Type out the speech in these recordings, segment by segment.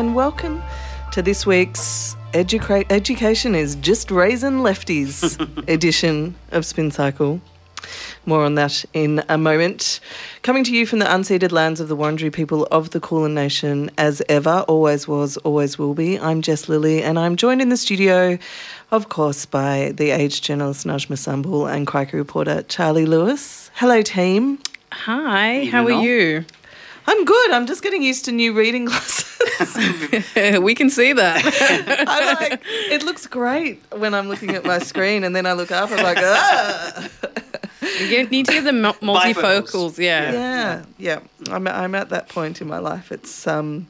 and welcome to this week's Educa- Education is Just Raising Lefties edition of Spin Cycle. More on that in a moment. Coming to you from the unceded lands of the Wurundjeri people of the Kulin Nation, as ever, always was, always will be. I'm Jess Lilley, and I'm joined in the studio, of course, by the age journalist Najma Sambul and Crikey reporter Charlie Lewis. Hello, team. Hi, how are on. you? I'm good. I'm just getting used to new reading glasses. we can see that. I like it looks great when I'm looking at my screen, and then I look up. And I'm like, ah. you need to get the mul- multifocals. Yeah. yeah, yeah. I'm I'm at that point in my life. It's um,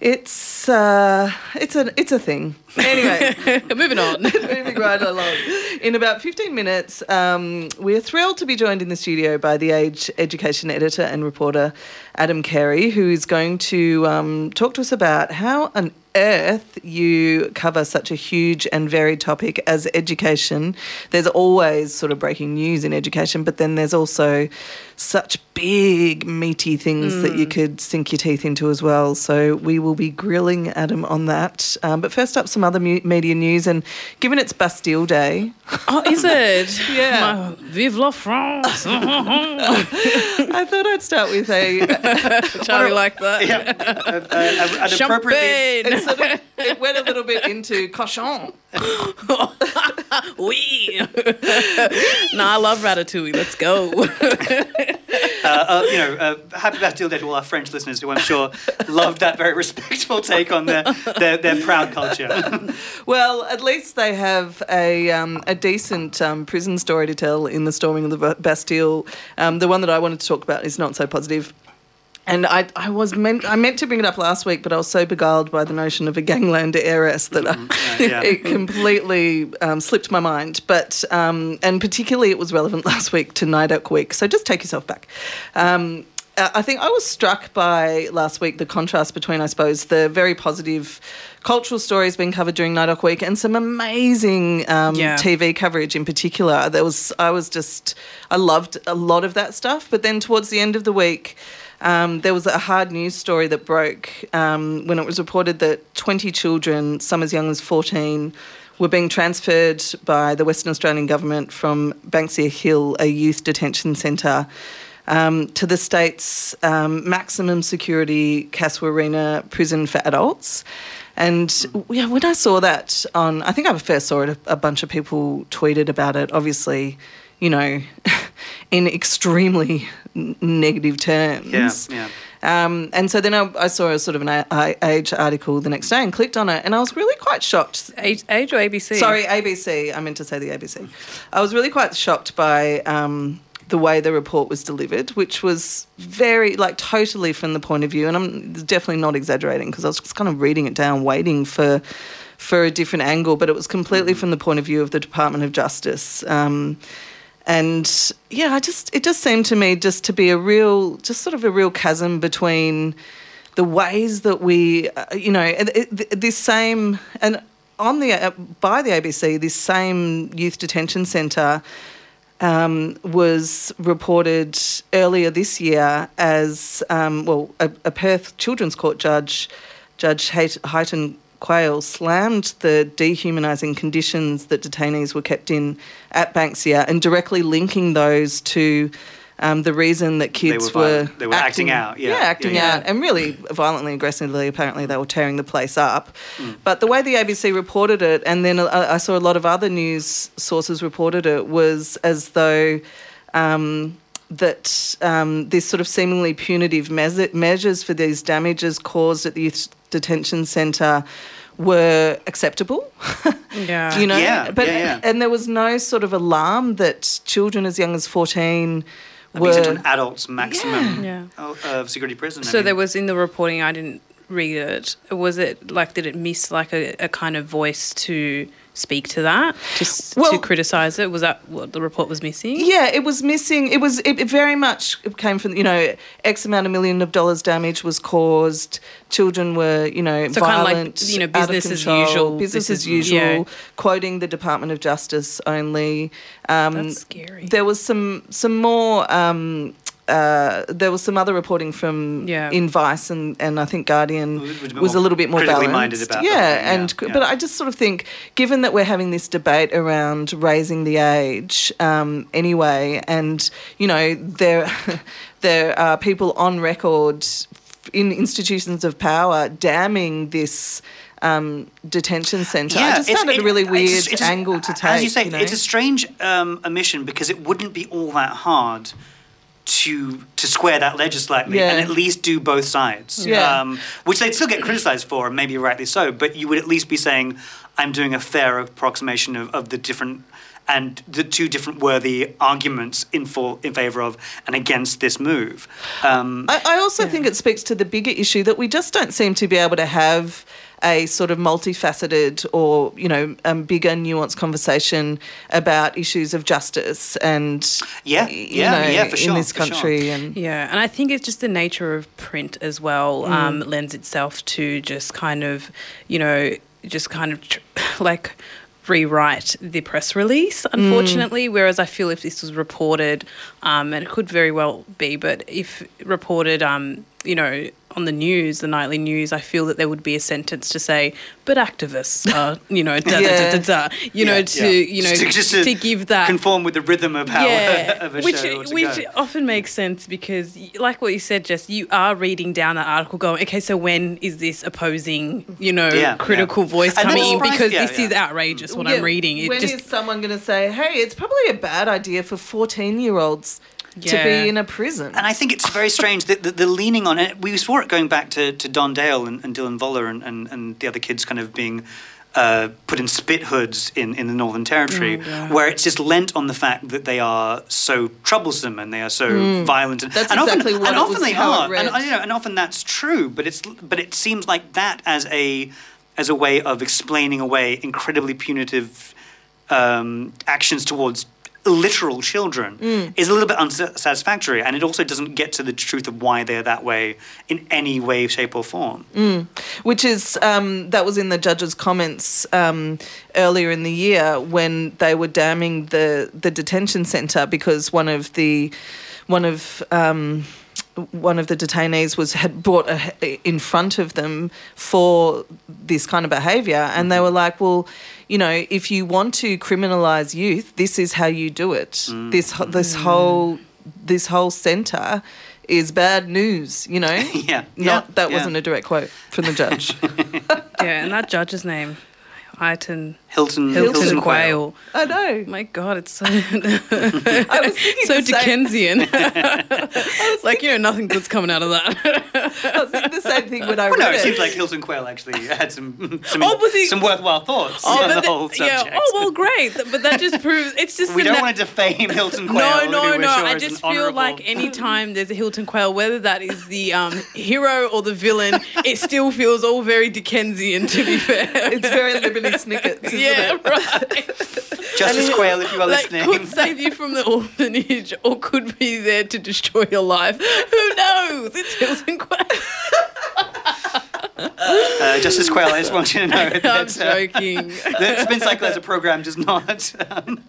it's uh, it's a it's a thing. Anyway, Moving on. moving right along. In about 15 minutes, um, we're thrilled to be joined in the studio by the Age education editor and reporter Adam Carey, who is going to um, talk to us about how on earth you cover such a huge and varied topic as education. There's always sort of breaking news in education, but then there's also such big, meaty things that you could sink your teeth into as well. So we will be grilling Adam on that. Um, but first up, some other mu- media news. And given it's Bastille Day, Oh, is it? Yeah. My- Vive la France. I thought I'd start with a. Charlie like that. Yeah, an appropriate. It, Champagne. sort of, it went a little bit into cochon. Oui. no, I love Ratatouille. Let's go. Uh, uh, you know, uh, happy Bastille Day to all our French listeners who I'm sure loved that very respectful take on their their, their proud culture. Well, at least they have a um, a decent um, prison story to tell in the storming of the Bastille. Um, the one that I wanted to talk about is not so positive. And I, I was meant I meant to bring it up last week, but I was so beguiled by the notion of a gangland heiress that I, Mm-hmm. yeah. it completely um, slipped my mind. But um, and particularly it was relevant last week to NAIDOC Week. So just take yourself back. Um, uh, I think I was struck by last week the contrast between, I suppose, the very positive cultural stories being covered during NAIDOC Week and some amazing um, Yeah. TV coverage in particular. There was I was just I loved a lot of that stuff. But then towards the end of the week. Um, there was a hard news story that broke um, when it was reported that 20 children, some as young as 14, were being transferred by the Western Australian government from Banksia Hill, a youth detention centre, um, to the state's um, maximum security Casuarina prison for adults. And yeah, when I saw that on, I think I first saw it, a, a bunch of people tweeted about it, obviously, you know, in extremely n- negative terms. Yeah, yeah. Um, and so then I, I saw a sort of an A- A- Age article the next day and clicked on it, and I was really quite shocked. Age, age or ABC? Sorry, ABC. I meant to say the ABC. I was really quite shocked by um, the way the report was delivered, which was very, like, totally from the point of view, and I'm definitely not exaggerating because I was just kind of reading it down, waiting for for a different angle, but it was completely from the point of view of the Department of Justice. Um, and yeah, I just it just seemed to me just to be a real, just sort of a real chasm between the ways that we, uh, you know, this same and on the uh, by the ABC, this same youth detention centre um, was reported earlier this year as um, well. A, a Perth Children's Court judge, Judge Hayt- Heighton Quail, slammed the dehumanising conditions that detainees were kept in at Banksia and directly linking those to. Um, the reason that kids were were, violent. They were acting out, yeah. acting Yeah, yeah. out, and really violently, aggressively. Apparently, they were tearing the place up. Mm. But the way the ABC reported it, and then I I saw a lot of other news sources reported it, was as though um, that um, this sort of seemingly punitive measures for these damages caused at the youth detention centre were acceptable. Yeah. you know, Yeah, but yeah, yeah. and there was no sort of alarm that children as young as fourteen Being sent to were. an adult's maximum Yeah. of, of security prison. I So mean, there was in the reporting, I didn't read it. Was it like, did it miss like a, a kind of voice to speak to that, to, Well- to criticise it? Was that what the report was missing? Yeah, it was missing. It was. It, it very much came from you know x amount of million of dollars damage was caused. Children were you know So kind of like, violent, you know, business as usual. business as usual. yeah. Quoting the Department of Justice only. Um, That's scary. There was some some more. Um, uh, there was some other reporting from Yeah. in Vice and, and I think Guardian Was a was a little bit more critically balanced. minded about the yeah, yeah, and yeah. but I just sort of think, given that we're having this debate around raising the age um, anyway, and you know there there are people on record in institutions of power damning this. Um, detention centre. I just found it, a really weird it's- it's- angle to take. As you say, know? it's a strange um, omission because it wouldn't be all that hard to to square that legislatively Yeah. and at least do both sides. Yeah. Um, which they'd still get criticised for, and maybe rightly so, but you would at least be saying, I'm doing a fair approximation of, of the different and the two different worthy arguments in for in favour of and against this move. Um, I, I also think it speaks to the bigger issue that we just don't seem to be able to have a sort of multifaceted or you know um, bigger nuanced conversation about issues of justice and Yeah, you yeah, know, yeah, for sure, in this for sure. country and Yeah, and I think it's just the nature of print as well um, lends itself to just kind of, you know, just kind of tr- like rewrite the press release, unfortunately. Whereas I feel if this was reported, um, and it could very well be, but if reported, um, you know, on the news, the nightly news, I feel that there would be a sentence to say, but activists are, you know, da da da da da, you know, Yeah, to, yeah. you know, Just to, just to to give that conform with the rhythm of how yeah, of a which show to which go. often makes sense because, like what you said, Jess, you are reading down that article, going, okay, so when is this opposing, you know, Yeah, critical yeah. voice And coming in? Because yeah, this yeah. is outrageous. What Yeah, I'm reading, it when just is someone going to say hey it's probably a bad idea for 14 year olds to be in a prison And I think it's very strange that the, the leaning on it. We saw it going back to, to Don Dale and, and Dylan Voller and, and, and the other kids kind of being uh, put in spit hoods in, in the Northern Territory, Oh, yeah. where it's just lent on the fact that they are so troublesome and they are so violent. And, Mm. That's and exactly often, what and it often was- they how it are, and, you know, and often that's true. But it's but it seems like that as a as a way of explaining away incredibly punitive um, actions towards literal children Mm. is a little bit unsatisfactory and it also doesn't get to the truth of why they're that way in any way shape or form. Which is um, that was in the judge's comments um, earlier in the year when they were damning the the detention centre because one of the one of um, one of the detainees was had brought a, in front of them for this kind of behaviour, and they were like, "Well, you know, if you want to criminalise youth, this is how you do it. Mm. This ho- this mm. whole this whole centre." Is bad news, you know. Yeah, Not yeah, that yeah. wasn't a direct quote from the judge. yeah, and that judge's name, Iton hilton Hilton, hilton, Quail. I know. My God, it's so I was so the same, Dickensian. like you know, nothing good's coming out of that. I was thinking the same thing when I well, read no, it it. seems like Hylton Quail actually had some some, Oh, he- some worthwhile thoughts Oh, on the the- whole yeah. subject. Oh well, great. But that just proves it's just we don't na- want to defame Hylton Quail. No, no, no. sure I just feel honourable- like anytime there's a Hylton Quail, whether that is the um, hero or the villain, it still feels all very Dickensian. To be fair, It's very Lemony Snickets, isn't yeah, it? right. Justice Quail, if you are like listening. could save you from the orphanage or could be there to destroy your life. Who knows? It's Hylton Quail. Uh, Justice Quail, I just want you to know that, I'm uh, joking. the Spin Cycle as a program does not um,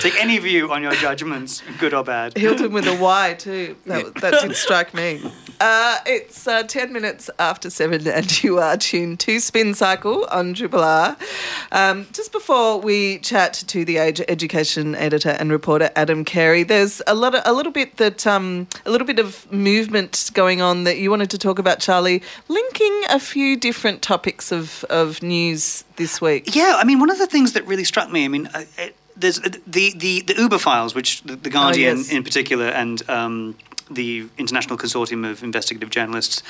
take any view on your judgments, good or bad. Hilton with a Y too. That, that did strike me. Uh, it's uh, 10 minutes after 7 and you are tuned to Spin Cycle on Triple R. Um, just before we chat to the Age education editor and reporter Adam Carey, there's a lot of, a little bit that um, a little bit of movement going on that you wanted to talk about, Charlie, linking a few different topics of, of news this week. Yeah, I mean, one of the things that really struck me, I mean, uh, it, there's uh, the, the, the Uber files, which the, the Guardian yes. in particular and um, the International Consortium of Investigative Journalists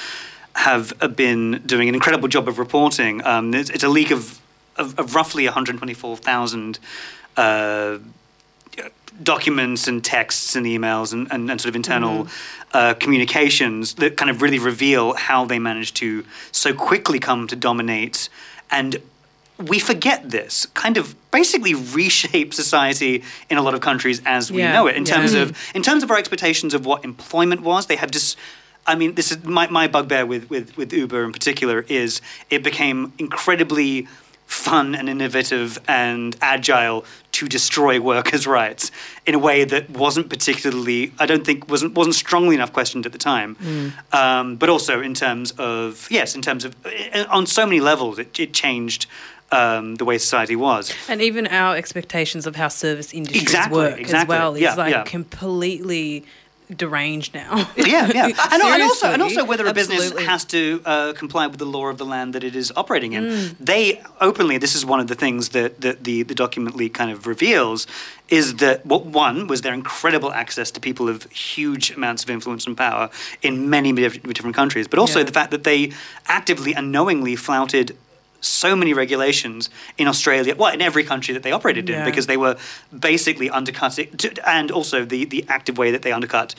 have uh, been doing an incredible job of reporting. Um, it's, it's a leak of, of, of roughly 124,000 uh, documents and texts and emails and, and, and sort of internal uh, communications that kind of really reveal how they managed to so quickly come to dominate and we forget this kind of basically reshape society in a lot of countries as we Yeah, know it in yeah. terms of in terms of our expectations of what employment was they have just I mean, this is my, my bugbear with, with, with Uber in particular is it became incredibly fun and innovative and agile to destroy workers' rights in a way that wasn't particularly, I don't think, wasn't wasn't strongly enough questioned at the time. Mm. Um, but also in terms of yes, in terms of uh, on so many levels, it, it changed. Um, the way society was, And even our expectations of how service industries Exactly, work as well is Yeah, like yeah. completely deranged now. yeah, yeah, and, and also and also whether a business has to uh, comply with the law of the land that it is operating in. Mm. They openly, this is one of the things that, that the the document leak kind of reveals, is that what one was their incredible access to people of huge amounts of influence and power in many diff- different countries, but also Yeah. the fact that they actively and knowingly flouted. So many regulations in Australia, well, in every country that they operated in, Yeah. because they were basically undercutting, and also the, the active way that they undercut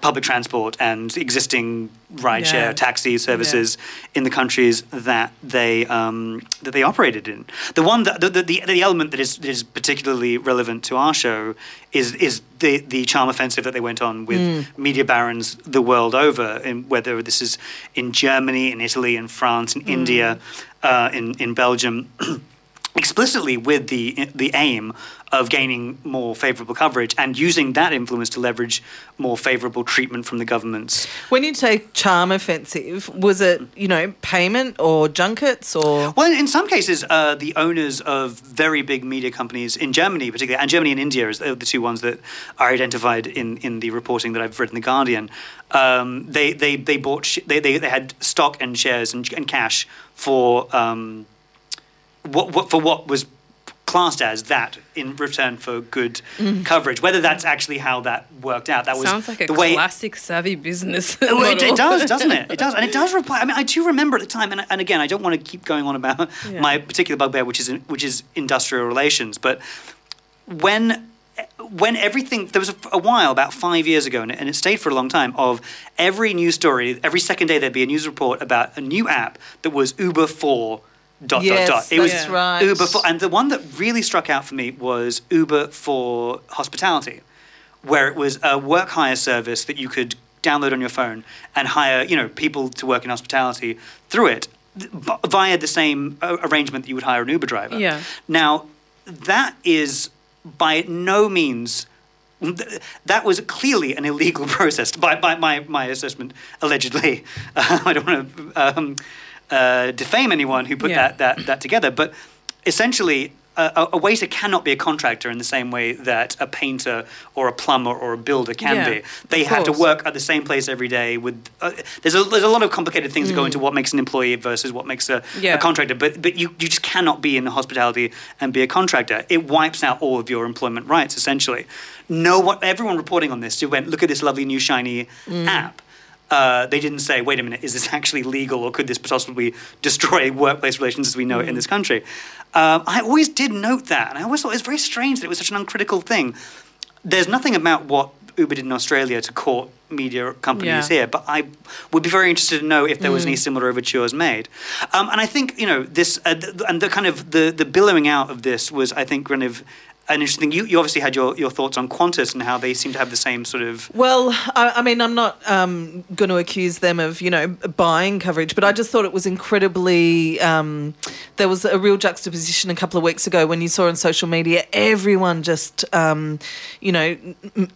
public transport and existing rideshare Yeah. taxi services in the countries that they um, that they operated in. The one that the, the, the, element that is that is particularly relevant to our show is is the the charm offensive that they went on with media barons the world over, in whether this is in Germany, in Italy, in France, in India, uh, in in Belgium. explicitly with the the aim of gaining more favourable coverage and using that influence to leverage more favourable treatment from the governments. When you say charm offensive, was it you know payment or junkets or? Well, in some cases, uh, the owners of very big media companies in Germany, particularly, and Germany and India is the the two ones that are identified in, in the reporting that I've read in the Guardian. Um, they, they they bought sh- they, they they had stock and shares and, and cash for um, what, what for what was classed as that in return for good mm. coverage. Whether that's actually how that worked out, that was Sounds like a the way classic savvy business. Oh, it, it does, doesn't it? It does, and it does reply. I mean, I do remember at the time, and, and again, I don't want to keep going on about Yeah. my particular bugbear, which is which is industrial relations. But when when everything there was a, a while about five years ago, and it, and it stayed for a long time. Of every news story, every second day there'd be a news report about a new app that was Uber for. Dot Yes, dot dot. It was right. Uber for, and the one that really struck out for me was Uber for hospitality where it was a work hire service that you could download on your phone and hire, you know, people to work in hospitality through it via the same uh, arrangement that you would hire an Uber driver. Yeah. Now, that is by no means that was clearly an illegal process by, by my, my assessment, allegedly. I don't want to um, uh, defame anyone who put Yeah. that, that, that together, but essentially, a, a waiter cannot be a contractor in the same way that a painter or a plumber or a builder can Yeah, be. They have to work at the same place every day. With uh, there's a there's a lot of complicated things that go into what makes an employee versus what makes a, Yeah. a contractor. But but you, you just cannot be in the hospitality and be a contractor. It wipes out all of your employment rights essentially. No one, everyone reporting on this, who went look at this lovely new shiny app. Uh, they didn't say, wait a minute, is this actually legal or could this possibly destroy workplace relations as we know it in this country? Um, I always did note that, and I always thought it was very strange that it was such an uncritical thing. There's nothing about what Uber did in Australia to court media companies Yeah. here, but I would be very interested to know if there was any similar overtures made. Um, and I think you know this, uh, th- and the kind of the the billowing out of this was, I think, kind of an interesting. You, you obviously had your, your thoughts on Qantas and how they seem to have the same sort of. Well, I, I mean, I'm not um, going to accuse them of, you know, buying coverage, but I just thought it was incredibly. Um, there was a real juxtaposition a couple of weeks ago when you saw on social media everyone just, um, you know, m-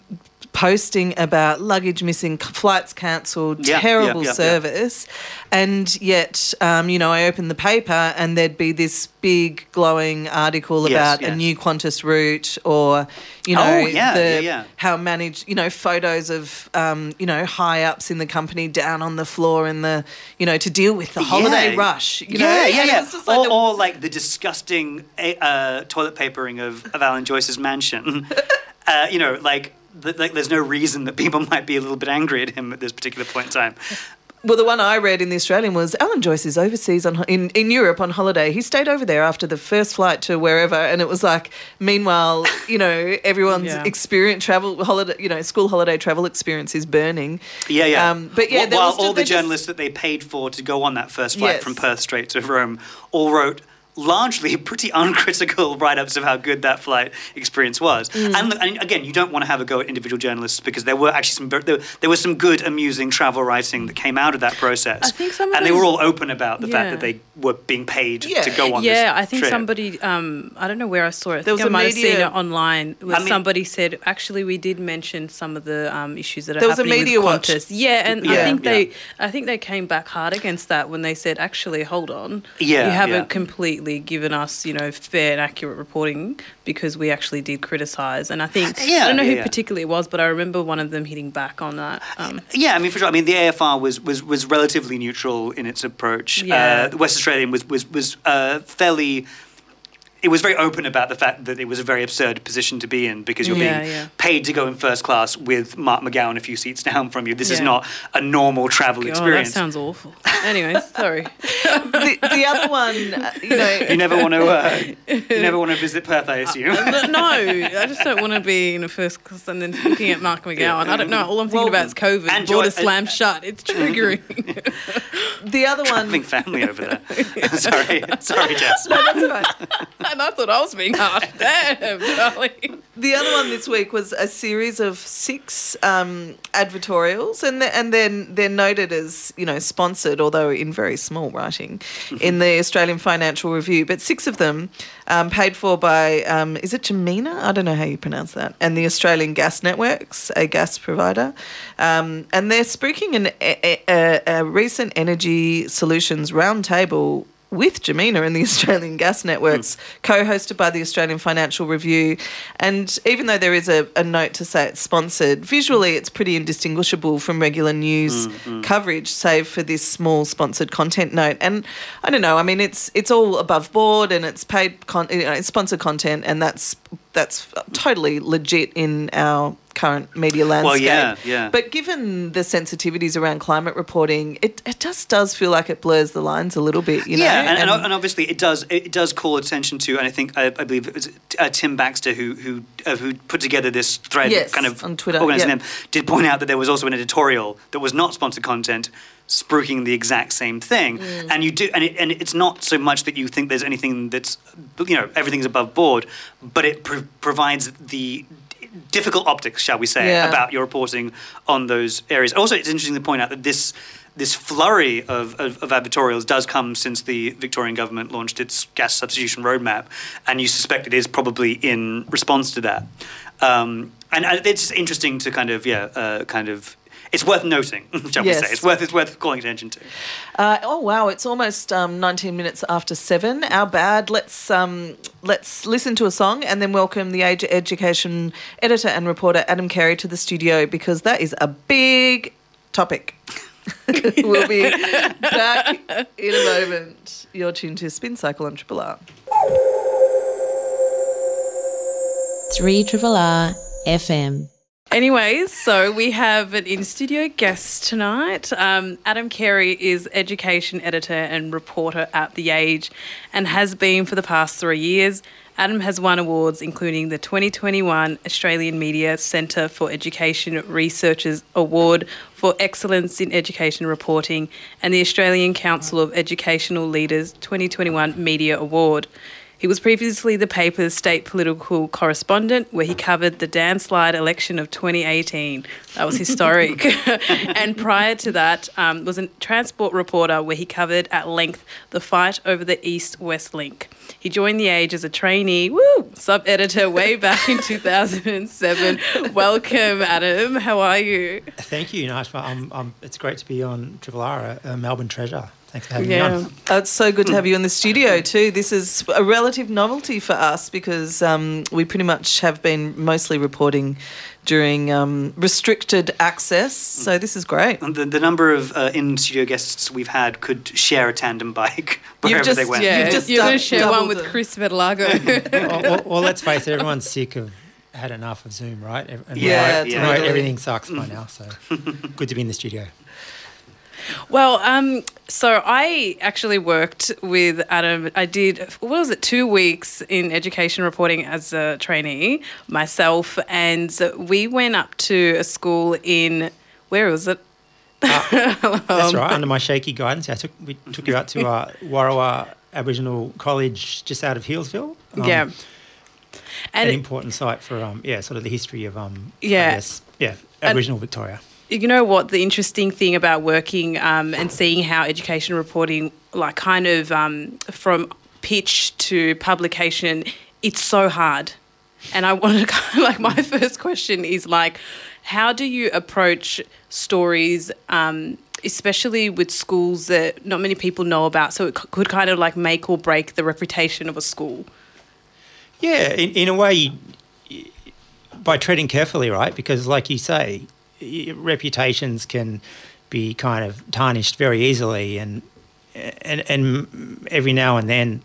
posting about luggage missing, flights cancelled, Yeah, yeah, terrible yeah, yeah. service, and yet, um, you know, I opened the paper and there'd be this big glowing article Yes, about a new Qantas route or, you know, Oh, yeah, the, yeah, yeah. how managed, you know, photos of, um, you know, high ups in the company down on the floor in the, you know, to deal with the holiday Yeah. rush. You know? yeah, it yeah. like or, the- or like the disgusting uh, toilet papering of, of Alan Joyce's mansion. uh, you know, like, like there's no reason that people might be a little bit angry at him at this particular point in time. well, the one I read in the Australian was Alan Joyce is overseas on in, in Europe on holiday. He stayed over there after the first flight to wherever, and it was like, meanwhile, you know, everyone's Yeah. experience travel holiday, you know, school holiday travel experience is burning. Yeah, yeah. Um, but yeah, there while just- all the they just- journalists that they paid for to go on that first flight Yes. from Perth straight to Rome all wrote largely pretty uncritical write-ups of how good that flight experience was. Mm. And, and again, you don't want to have a go at individual journalists because there were actually some there, there was some good, amusing travel writing that came out of that process. I think some of and they were all open about the fact that they were being paid Yeah. to go on yeah, this I think trip. somebody. Um, I don't know where I saw it. I There think was I a might have seen media- it online. Where I mean- somebody said, actually, we did mention some of the um, issues that are There was a happening media with watch. Qantas. Yeah, and Yeah, I think yeah. they, I think they came back hard against that when they said, actually, hold on, Yeah, you haven't yeah. Completely given us, you know, fair and accurate reporting because we actually did criticise. And I think Yeah, I don't know yeah, who yeah. particularly it was, but I remember one of them hitting back on that. Um, Yeah, I mean, for sure. I mean, the AFR was was, was relatively neutral in its approach. Yeah. Uh, the West Australian was was was uh, fairly. It was very open about the fact that it was a very absurd position to be in because you're Yeah, being yeah. paid to go in first class with Mark McGowan a few seats down from you. This is not a normal travel oh, that experience. sounds awful. Anyway, sorry. the, the other one, uh, you know, you never want to. Uh, you never want to visit Perth, I assume. Uh, no, I just don't want to be in a first class and then looking at Mark McGowan. I don't know. All I'm thinking Well, about is COVID. and Border Joy- slammed shut. It's triggering. the other one, Having family over there. sorry, sorry, Jess. No, That's right. And I thought I was being harsh. Damn, Charlie. The other one this week was a series of six um, advertorials, and the, and then they're noted as you know sponsored, although in very small writing, in the Australian Financial Review. But six of them um, paid for by um, is it Jemena? I don't know how you pronounce that, and the Australian Gas Networks, a gas provider, um, and they're spooking an, a, a, a recent energy solutions roundtable with Jemena and the Australian Gas hmm. Networks, co hosted by the Australian Financial Review. And even though there is a, a note to say it's sponsored, visually it's pretty indistinguishable from regular news hmm, hmm. coverage, save for this small sponsored content note. And I don't know, I mean, it's it's all above board and it's paid, con- you know, it's sponsored content, and that's that's totally legit in our current media landscape. Well, yeah, yeah. But given the sensitivities around climate reporting, it, it just does feel like it blurs the lines a little bit, you know? yeah, and, and, and obviously it does it does call attention to, and I think I, I believe it was uh, Tim Baxter who who uh, who put together this thread, Yes, kind of on Twitter, organising yeah. them, did point out that there was also an editorial that was not sponsored content. Spruiking the exact same thing, Mm. and you do, and it, and it's not so much that you think there's anything that's, you know, everything's above board, but it pro- provides the difficult optics, shall we say, Yeah. about your reporting on those areas. Also, it's interesting to point out that this this flurry of, of, of advertorials does come since the Victorian government launched its gas substitution roadmap, and you suspect it is probably in response to that. Um, and it's interesting to kind of yeah, uh, kind of. It's worth noting, shall we Yes. say? It's worth it's worth calling attention to. Uh, oh wow! It's almost um, 19 minutes after seven. Our bad. Let's um, let's listen to a song and then welcome the Age Education editor and reporter Adam Carey to the studio because that is a big topic. we'll be back in a moment. You're tuned to Spin Cycle on Triple R. 3 Triple R FM. Anyways, so we have an in studio guest tonight. Um, Adam Carey is education editor and reporter at The Age and has been for the past three years. Adam has won awards including the 2021 Australian Media Centre for Education Researchers Award for Excellence in Education Reporting and the Australian Council of Educational Leaders 2021 Media Award. He was previously the paper's state political correspondent, where he covered the landslide election of 2018. That was historic. and prior to that, um, was a transport reporter, where he covered at length the fight over the East-West Link. He joined the Age as a trainee, woo, sub-editor way back in 2007. Welcome, Adam. How are you? Thank you, Najma. Um, um, it's great to be on Triple R, a, a Melbourne treasure. Thanks for having me Yeah. on. Uh, it's so good to have you in the studio too. This is a relative novelty for us because um, we pretty much have been mostly reporting during um, restricted access. So this is great. The, the number of uh, in studio guests we've had could share a tandem bike You've wherever just- they went. Yeah, You've just you're going to share one with. Chris Vedelago. well, well, well, let's face it, everyone's sick of had enough of Zoom, right? And Yeah, right, yeah. right, everything sucks by now. So good to be in the studio. Well, um, so I actually worked with Adam. I did, what was it, two weeks in education reporting as a trainee myself. And we went up to a school in, where was it? That's right. Under my shaky guidance, I took we took you out to uh, Worawa Aboriginal college just out of Healesville. Um, yeah. an And it- important site for um, yeah, sort of the history of um, Yeah. I guess, yeah, Aboriginal Victoria. You know what the interesting thing about working um, and seeing how education reporting like kind of um, from pitch to publication it's so hard. And i wanted to kind of like my first question is like how do you approach stories um, especially with schools that not many people know about? So it c- could kind of like make or break the reputation of a school. Yeah, in, in a way, by treading carefully, right? Because, like you say, reputations can be kind of tarnished very easily, and and and every now and then,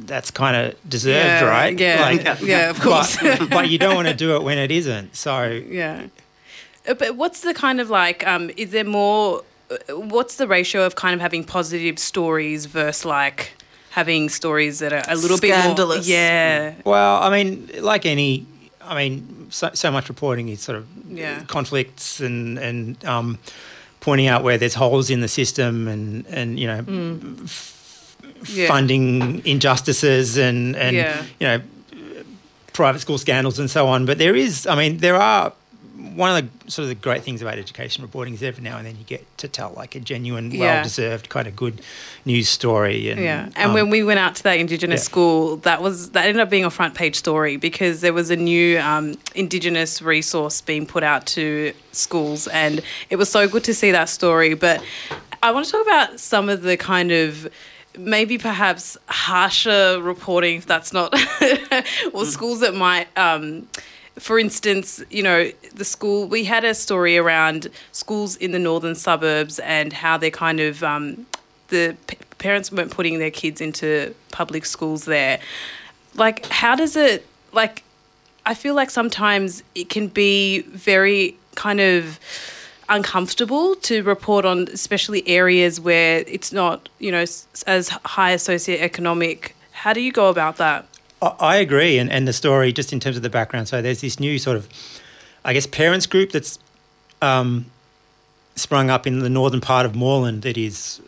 that's kind of deserved, Yeah, right? yeah, Like, yeah, of course. But, but you don't want to do it when it isn't. So Yeah. Uh, But what's the kind of like, um, is there more, uh, what's the ratio of kind of having positive stories versus like having stories that are a little Scandalous. bit more. Yeah. Well, I mean, like any, I mean, so, so much reporting is sort of Yeah. conflicts and and um, pointing out where there's holes in the system and and you know f- Yeah. funding injustices and and Yeah. you know private school scandals and so on. But there is, I mean, there are. One of the sort of the great things about education reporting is every now and then you get to tell like a genuine, Yeah. well-deserved kind of good news story. And, Yeah, and um, when we went out to that Indigenous yeah. school, that was that ended up being a front page story because there was a new um, Indigenous resource being put out to schools, and it was so good to see that story. But I want to talk about some of the kind of maybe perhaps harsher reporting, if that's not, or schools that might. Um, for instance, you know, the school, we had a story around schools in the northern suburbs and how they're kind of, um, the p- parents weren't putting their kids into public schools there. Like, how does it, like, I feel like sometimes it can be very kind of uncomfortable to report on, especially areas where it's not, you know, as high socioeconomic. How do you go about that? I- agree, and, and the story just in terms of the background. So there's this new sort of, I guess, parents group that's um, sprung up in the northern part of Moreland. That is,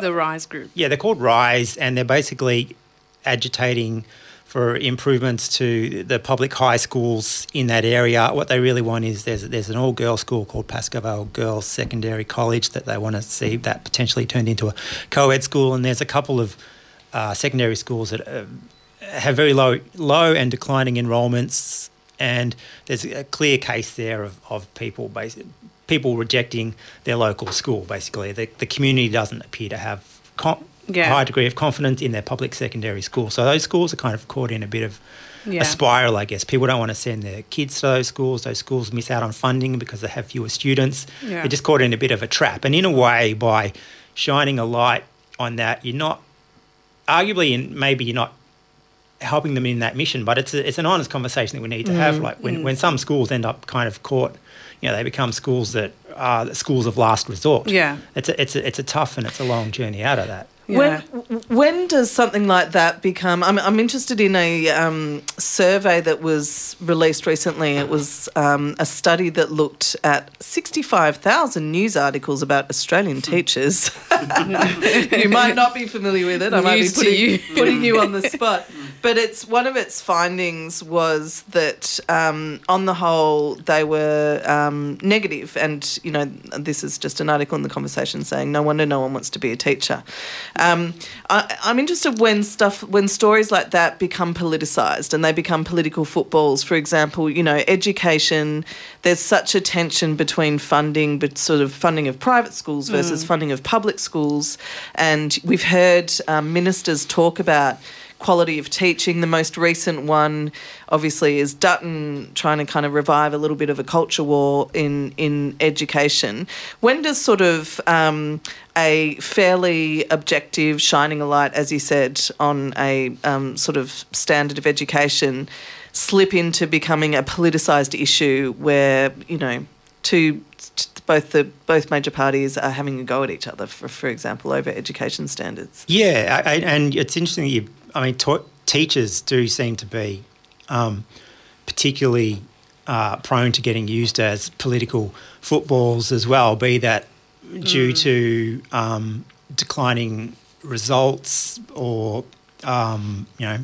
the Rise Group. yeah, they're called Rise, and they're basically agitating for improvements to the public high schools in that area. What they really want is there's there's an all girls school called Pascoe Girls Secondary College that they want to see that potentially turned into a co-ed school, and there's a couple of uh, secondary schools that. Uh, have very low, low and declining enrolments, and there's a clear case there of, of people basi- people rejecting their local school. Basically, the, the community doesn't appear to have con- Yeah. a high degree of confidence in their public secondary school. So those schools are kind of caught in a bit of Yeah. a spiral, I guess. People don't want to send their kids to those schools. Those schools miss out on funding because they have fewer students. Yeah. They're just caught in a bit of a trap. And in a way, by shining a light on that, you're not arguably, and maybe you're not helping them in that mission, but it's a, it's an honest conversation that we need to Mm, have. Like when, when some schools end up kind of caught, you know, they become schools that are schools of last resort. Yeah. it's a, it's a, it's a tough and it's a long journey out of that. Yeah. When when does something like that become? I'm I'm interested in a um, survey that was released recently. It was um, a study that looked at 65,000 news articles about Australian teachers. you might not be familiar with it. I might be News to putting you. putting you on the spot. But it's one of its findings was that um, on the whole they were um, negative, and you know this is just an article in the conversation saying no wonder no one wants to be a teacher. Um, I, I'm interested when stuff when stories like that become politicised and they become political footballs. For example, you know education. There's such a tension between funding, but sort of funding of private schools versus funding of public schools, and we've heard um, ministers talk about quality of teaching. The most recent one, obviously, is Dutton trying to kind of revive a little bit of a culture war in in education. When does sort of um, a fairly objective, shining a light, as you said, on a um, sort of standard of education, slip into becoming a politicised issue where you know two both the both major parties are having a go at each other, for for example, over education standards. Yeah, I, and it's interesting that you. I mean, teachers do seem to be um, particularly uh, prone to getting used as political footballs as well. Be that due to um, declining results or um, you know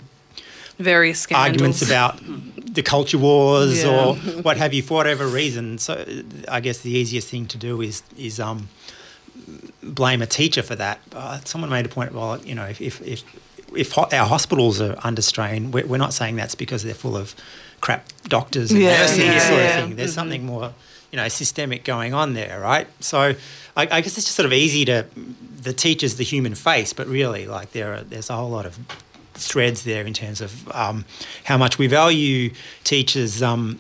Various scandals. arguments about the culture wars Yeah. or what have you for whatever reason. So I guess the easiest thing to do is is um, blame a teacher for that. Uh, someone made a point. Well, you know, if if if, if ho- our hospitals are under strain, we're, we're not saying that's because they're full of crap doctors and Yeah, nursing yeah, sort yeah. of thing. There's something more, you know, systemic going on there, right? So I, I guess it's just sort of easy to the teacher's the human face, but really, like there are there's a whole lot of threads there in terms of um, how much we value teachers. Um,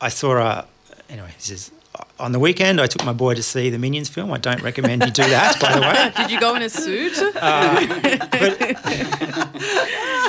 I saw a anyway. This is on the weekend. I took my boy to see the Minions film. I don't recommend you do that, by the way. Did you go in a suit?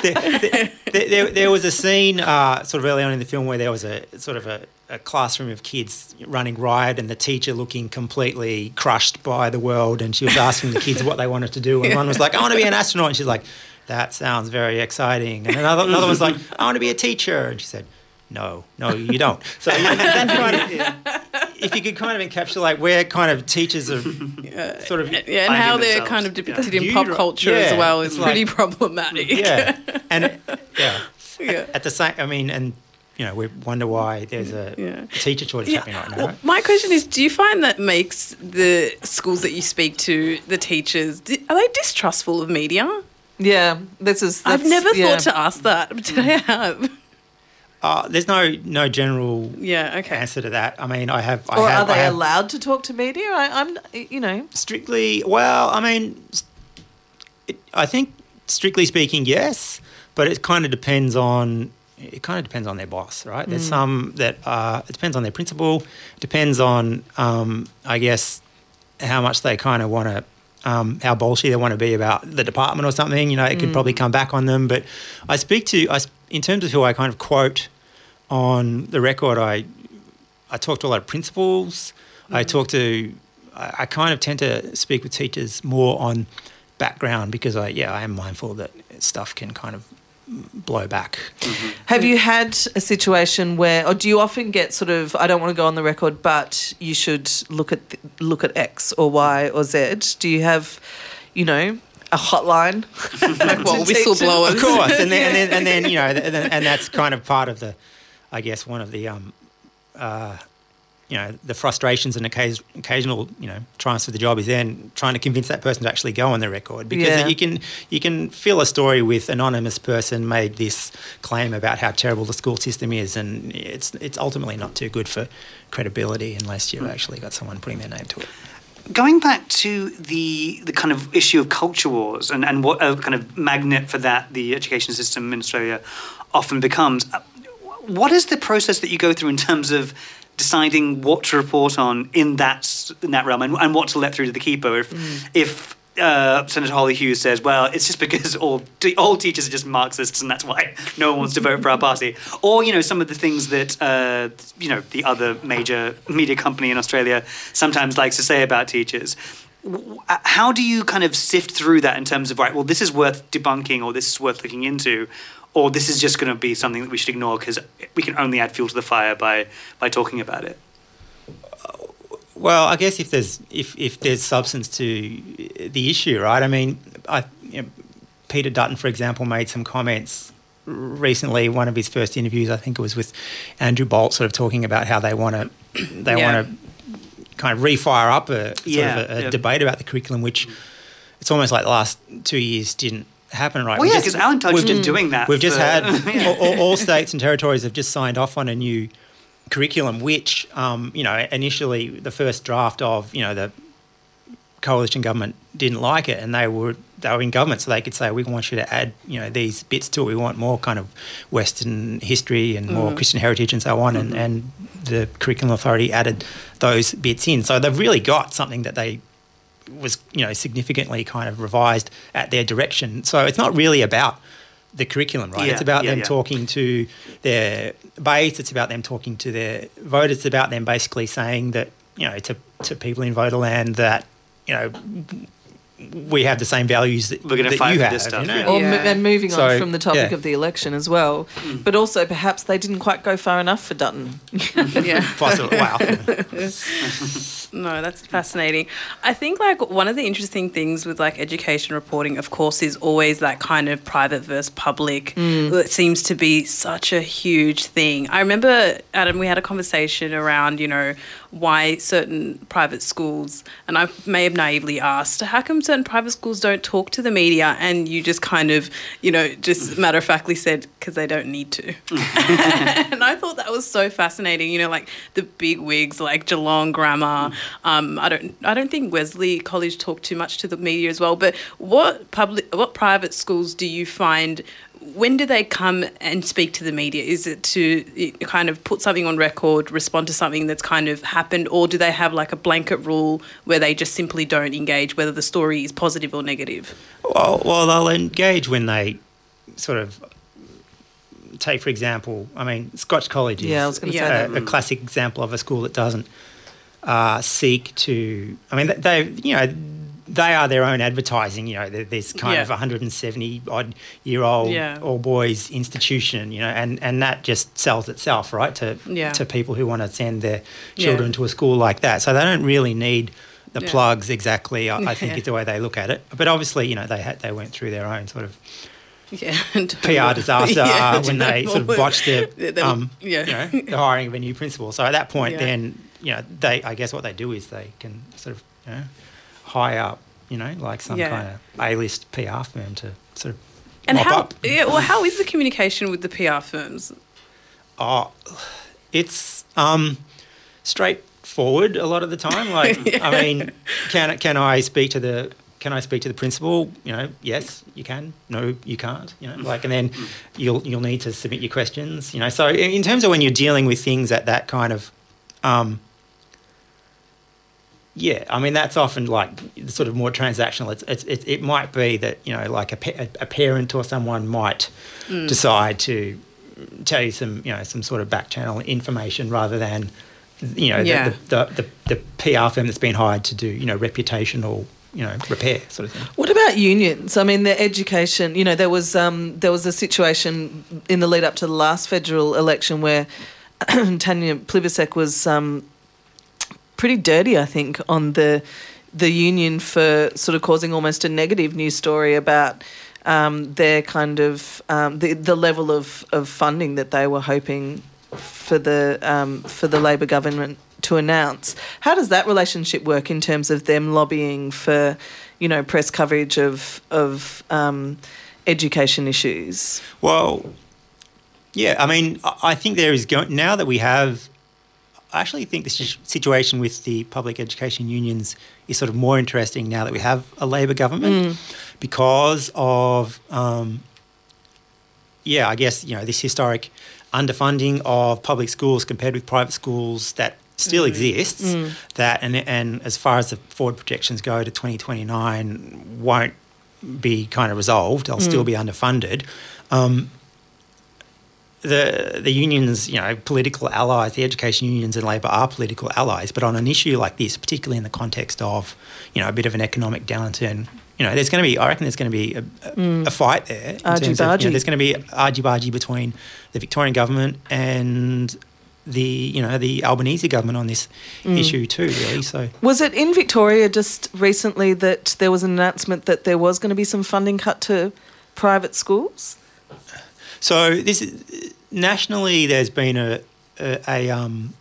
there, there, there, there was a scene uh, sort of early on in the film where there was a sort of a, a classroom of kids running riot and the teacher looking completely crushed by the world and she was asking the kids what they wanted to do and one was like I want to be an astronaut and she's like that sounds very exciting and another, another was like I want to be a teacher and she said no no you don't so that's kind of, if you could kind of encapsulate where kind of teachers are uh, sort of yeah, and how they're themselves, kind of depicted in pop dr- culture as well is it's pretty problematic. yeah, and yeah, Yeah. At the same, I mean, and you know, we wonder why there's a Yeah. teacher shortage Yeah. happening right now. Well, my question is: Do you find that makes the schools that you speak to, the teachers, are they distrustful of media? Yeah, this is. I've never yeah. thought to ask that, but today I have. Uh, there's no no general Yeah. Okay. answer to that. I mean, I have. I Or have, are they have allowed to talk to media? I, I'm, you know, strictly? Well, I mean, it, I think strictly speaking, yes, but it kind of depends on. It kind of depends on their boss, right? There's some that uh, it depends on their principal. Depends on, um, I guess, how much they kind of want to um, how bolshy they want to be about the department or something. You know, it could probably come back on them. But I speak to, I, in terms of who I kind of quote on the record, I I talk to a lot of principals. I mm. talk to, I, I kind of tend to speak with teachers more on background because I, yeah, I am mindful that stuff can kind of blow back. Mm-hmm. Have you had a situation where, or do you often get sort of, I don't want to go on the record, but you should look at look at X or Y or Z? Do you have, you know, a hotline? Like, well, to teachers? whistleblowers. Of course, and then, and then and then you know, and, then- and that's kind of part of the, I guess, one of the, um, uh, you know, the frustrations and occasion, occasional, you know, triumphs of the job is then trying to convince that person to actually go on the record because Yeah. you can you can fill a story with anonymous person made this claim about how terrible the school system is, and it's it's ultimately not too good for credibility unless you've actually got someone putting their name to it. Going back to the the kind of issue of culture wars and, and what a kind of magnet for that the education system in Australia often becomes, what is the process that you go through in terms of deciding what to report on in that in that realm and, and what to let through to the keeper? If if uh, Senator Hollie Hughes says, "Well, it's just because all all teachers are just Marxists, and that's why no one wants to vote for our party," or you know, some of the things that uh, you know the other major media company in Australia sometimes likes to say about teachers. W- uh, How do you kind of sift through that in terms of right? Well, this is worth debunking, or this is worth looking into, or this is just going to be something that we should ignore because we can only add fuel to the fire by by talking about it. Well, I guess if there's if, if there's substance to the issue, right? I mean, I you know, Peter Dutton, for example, made some comments recently. One of his first interviews, I think it was with Andrew Bolt, sort of talking about how they want to they Yeah. want to kind of refire up a sort Yeah, of a, a yeah. debate about the curriculum, which it's almost like the last two years didn't happen, right? Well, We yeah, because Alan Tudge's we've- been doing that. We've just had all, all, all states and territories have just signed off on a new curriculum, which um, you know initially the first draft of you know the coalition government didn't like it, and they were they were in government, so they could say we want you to add you know these bits to it. We want more kind of Western history and more Christian heritage and so on, and and the curriculum authority added those bits in. So they've really got something that they was you know significantly kind of revised at their direction. So it's not really about the curriculum, right? Yeah, it's about yeah, them yeah. talking to their base. It's about them talking to their voters. It's about them basically saying that you know to to people in voterland that you know we have the same values that, We're gonna fight you for have. this stuff, you know? yeah. Or mo- Yeah. and moving on from the topic yeah. of the election as well, mm. but also perhaps they didn't quite go far enough for Dutton. yeah. Possibly, wow. No, that's fascinating. I think like one of the interesting things with like education reporting, of course, is always that kind of private versus public. Mm. That seems to be such a huge thing. I remember Adam, we had a conversation around you know why certain private schools, and I may have naively asked, how come certain private schools don't talk to the media? And you just kind of you know just matter of factly said because they don't need to. and I thought that was so fascinating. You know, like the big wigs like Geelong Grammar. Um, I don't, I don't think Wesley College talked too much to the media as well. But what public, what private schools do you find? When do they come and speak to the media? Is it to kind of put something on record, respond to something that's kind of happened, or do they have like a blanket rule where they just simply don't engage, whether the story is positive or negative? Well, well, they'll engage when they sort of take, for example, I mean, Scotch College is Yeah, I was gonna say a, that. a classic example of a school that doesn't uh, seek to. I mean, they, you know, they are their own advertising. You know, there's kind Yeah. of 170 odd year old Yeah. all boys institution. You know, and and that just sells itself, right, to Yeah. to people who want to send their children to a school like that. So they don't really need. The plugs exactly, I, I think is the way they look at it. But obviously, you know, they had they went through their own sort of Yeah, PR disaster uh, when they sort of botched the, um, yeah. you know, the hiring of a new principal. So at that point, then you know they, I guess what they do is they can sort of you know hire up, you know, like some Yeah. kind of A-list PR firm to sort of And how? up. Yeah, well, how is the communication with the PR firms? Oh, it's um, straightforward a lot of the time. Like, I mean, can can I speak to the can I speak to the principal? You know, yes, you can. No, you can't. You know, like, and then you'll you'll need to submit your questions. You know, so in in terms of when you're dealing with things at that kind of um, yeah, I mean that's often like sort of more transactional. It's, it's, it, it might be that you know like a, pa- a parent or someone might decide to tell you some you know some sort of back channel information rather than you know Yeah. the, the, the, the PR firm that's been hired to do you know reputational you know repair sort of thing. What about unions? I mean, the education. You know, there was um, there was a situation in the lead up to the last federal election where Tanya Plibersek was um, pretty dirty, I think, on the the union for sort of causing almost a negative news story about um, their kind of um, the the level of, of funding that they were hoping for the um, for the Labor government to announce. How does that relationship work in terms of them lobbying for, you know, press coverage of of um, education issues? Well, yeah, I mean, I think there is going now that we have. I actually think the situation with the public education unions is sort of more interesting now that we have a Labor government because of, um, yeah, I guess you know this historic underfunding of public schools compared with private schools that still exists. That and and as far as the forward projections go to 2029, won't be kind of resolved. They'll still be underfunded. Um, the the unions, you know, political allies, the education unions and Labor are political allies, but on an issue like this, particularly in the context of, you know, a bit of an economic downturn, you know, there's going to be, I reckon, there's going to be a, a, a fight there. terms of, you know, there's going to be argy bargy between the Victorian government and the, you know, the Albanese government on this mm. issue too, really. So. Was it in Victoria just recently that there was an announcement that there was going to be some funding cut to private schools? So this is, nationally, there's been a a, a, um,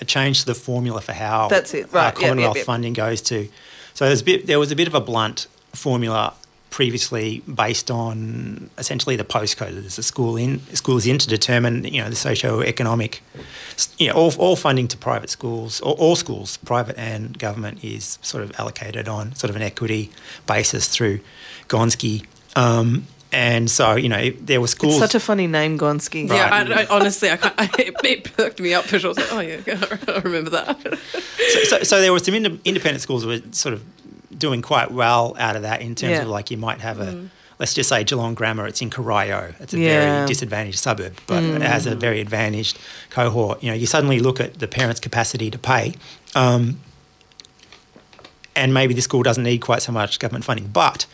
a change to the formula for how That's it, right, yep, yep, Commonwealth yep. funding goes to. So there's a bit, there was a bit of a blunt formula previously based on essentially the postcode that the school in school is in to determine you know the socio-economic you know all, all funding to private schools or all schools private and government is sort of allocated on sort of an equity basis through Gonski um, and so you know there were schools It's such a funny name, Gonski. Yeah, I, I, honestly, I can't, I, it perked me up for sure. I was like, oh yeah, I remember that. so, so, so there were some ind- independent schools that were sort of doing quite well out of that in terms Yeah. of like you might have a let's just say Geelong Grammar it's in Corio it's a Yeah. very disadvantaged suburb but it has a very advantaged cohort you know you suddenly look at the parents capacity to pay um, and maybe the school doesn't need quite so much government funding but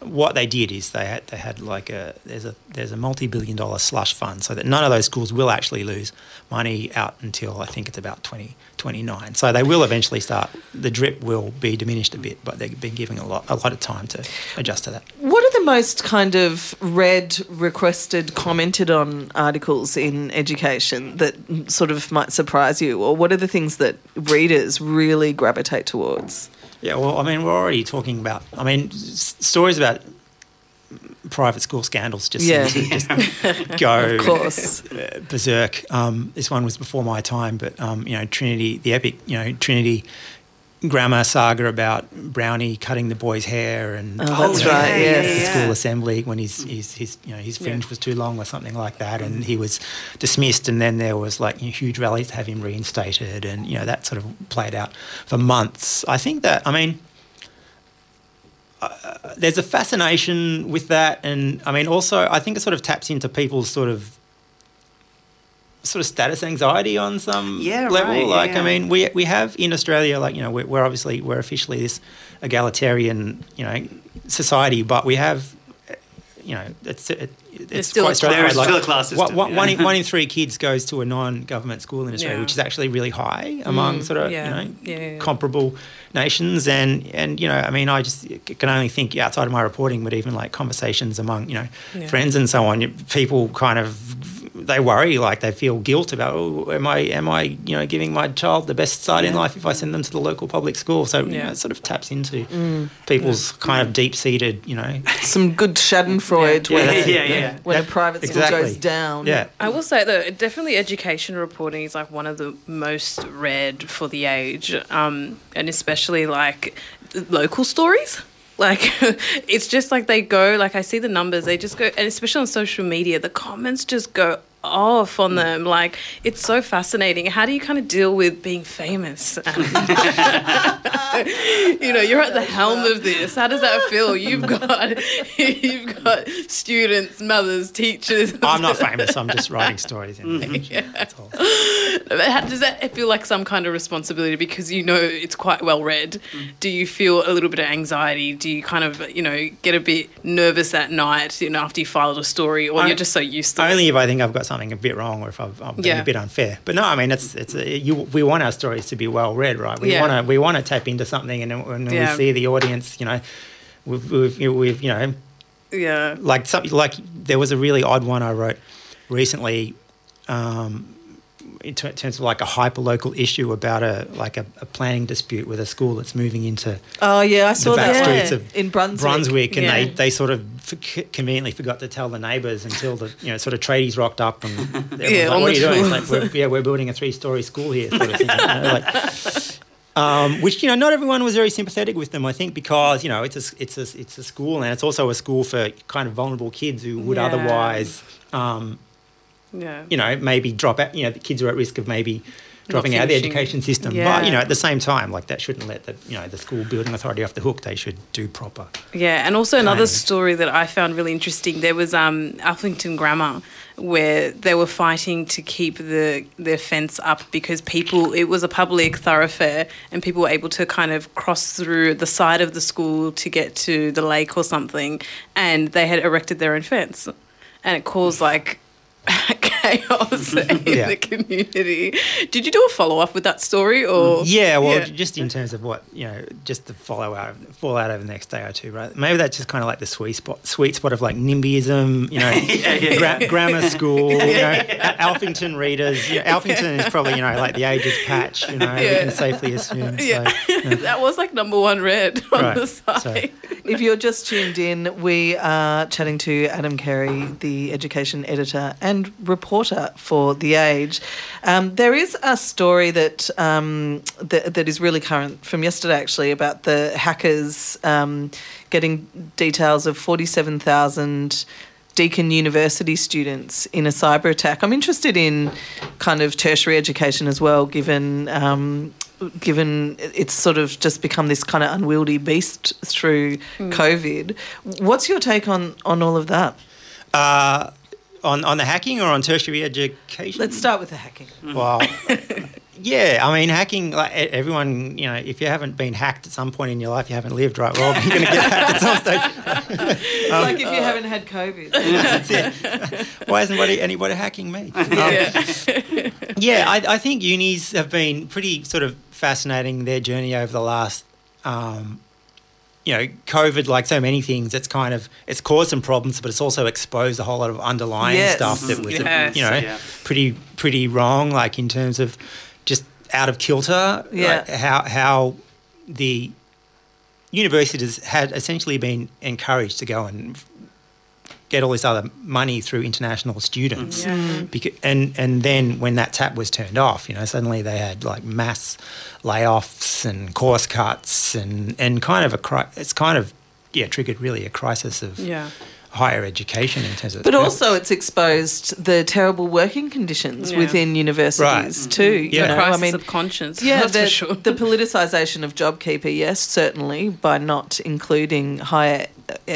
what they did is they had they had like a there's a there's a multi-billion dollar slush fund so that none of those schools will actually lose money out until I think it's about 2029 so they will eventually start the drip will be diminished a bit but they've been giving a lot a lot of time to adjust to that What are the most kind of read, requested, commented on articles in education that sort of might surprise you? Or what are the things that readers really gravitate towards? Yeah, well, I mean, we're already talking about. I mean, s- stories about private school scandals just Yeah. seem to just go Of course. uh, berserk. Um, this one was before my time, but um, you know, Trinity, the epic, you know, Trinity grammar saga about Brownie cutting the boy's hair and Oh, that's right, yeah, yes. the yeah. school assembly when his, his, his you know his fringe was too long or something like that, and he was dismissed. And then there was like you know, huge rallies to have him reinstated, and you know that sort of played out for months. I think that I mean. Uh, there's a fascination with that, and I mean, also, I think it sort of taps into people's sort of sort of status anxiety on some Yeah, level. right, like, yeah. I mean, we we have in Australia, like you know, we're, we're obviously we're officially this egalitarian, you know, society, but we have, you know, it's it, it's still quite a straightforward. class. There is still a class one- system, one- yeah. one in, one in three kids goes to a non-government school in Australia, which is actually really high among mm, sort of you know comparable nations. And and you know, I mean, I just can only think outside of my reporting, but even like conversations among you know friends and so on, people kind of they worry like they feel guilt about oh, am I am I you know giving my child the best start in life if I send them to the local public school? So you Yeah. know, it sort of taps into people's kind of deep seated you know Some good Schadenfreude Yeah, when, that's a. Yeah, yeah. when a private school exactly. goes down. yeah. I will say though, definitely education reporting is like one of the most read for the age, um, and especially like local stories. Like it's just like they go. Like I see the numbers, they just go, and especially on social media, the comments just go off on them. Like it's so fascinating. How do you kind of deal with being famous? you know, you're at the helm of this. How does that feel? You've got you've got students, mothers, teachers. I'm not famous. I'm just writing stories. In mm-hmm. fiction, That's all. How- Does that feel like some kind of responsibility because you know it's quite well read? Mm. Do you feel a little bit of anxiety? Do you kind of, you know, get a bit nervous at night, you know, after you filed a story, or I- you're just so used to Only it? if I think I've got something a bit wrong, or if I've, I'm being Yeah. a bit unfair. But no, I mean it's it's a, you, we want our stories to be well read, right? We Yeah. want to we want to tap into something, and when Yeah. we see the audience, you know, we've, we've, we've you know Yeah. like something like there was a really odd one I wrote recently. Um, in ter- terms of like a hyper local issue about a like a, a planning dispute with a school that's moving into Oh yeah, I the saw back that streets Yeah. of in Brunswick. Brunswick, and they, Yeah. they sort of f- conveniently forgot to tell the neighbours until the you know sort of tradies rocked up and Yeah, like, what are you doing? Like, we're, yeah, we're building a three story school here, sort of thing. you know, like, um, which you know, not everyone was very sympathetic with them. I think because you know it's a it's a it's a school and it's also a school for kind of vulnerable kids who would Yeah. otherwise. Um, Yeah. you know, maybe drop out. You know, the kids are at risk of maybe dropping out of the education system. Yeah. But you know, at the same time, like that shouldn't let the you know the school building authority off the hook. They should do proper. Yeah, and also another story that I found really interesting. There was um, Alphington Grammar, where they were fighting to keep the their fence up because people. It was a public thoroughfare, and people were able to kind of cross through the side of the school to get to the lake or something, and they had erected their own fence, and it caused like. chaos in Yeah. the community. Did you do a follow up with that story or Yeah, well, Yeah. just in terms of what you know, just the follow out, fallout over the next day or two, right? Maybe that's just kind of like the sweet spot, sweet spot of like NIMBYism, you know, Yeah, yeah, gra- grammar school, you know, Al- Alphington readers. You know, Alphington is probably you know like the ages patch, you know, we can safely assume. Yeah, So, that was like number one read on Right, the so- site. If you're just tuned in, we are chatting to Adam Carey, the education editor and reporter for The Age. Um, there is a story that, um, that that is really current from yesterday, actually, about the hackers um, getting details of forty-seven thousand. Deakin University students in a cyber attack. I'm interested in kind of tertiary education as well, given um, given it's sort of just become this kind of unwieldy beast through COVID. What's your take on on all of that? uh, on on the hacking or on tertiary education? Let's start with the hacking. Well, Yeah, I mean, hacking. Like everyone, you know, if you haven't been hacked at some point in your life, you haven't lived right. Well, you're going to get hacked at some stage. It's like if you haven't had COVID. That's it. Why isn't anybody, anybody hacking me? Um, yeah, I, I think unis have been pretty sort of fascinating their journey over the last, um, you know, COVID. Like so many things, it's kind of it's caused some problems, but it's also exposed a whole lot of underlying Yes. stuff that was, Yes. you know, Yeah. pretty pretty wrong. Like in terms of just out of kilter. Yeah. like how how the universities had essentially been encouraged to go and get all this other money through international students. Mm. Yeah. Mm. Beca- and and then when that tap was turned off, you know, suddenly they had like mass layoffs and course cuts and and kind of a cri- it's kind of yeah triggered really a crisis of Yeah. higher education in terms of But also, it's exposed the terrible working conditions Yeah. within universities mm-hmm. too. You Yeah. know, Crisis I mean, of conscience. yeah, that's the, for sure. the politicisation of JobKeeper, yes, certainly by not including higher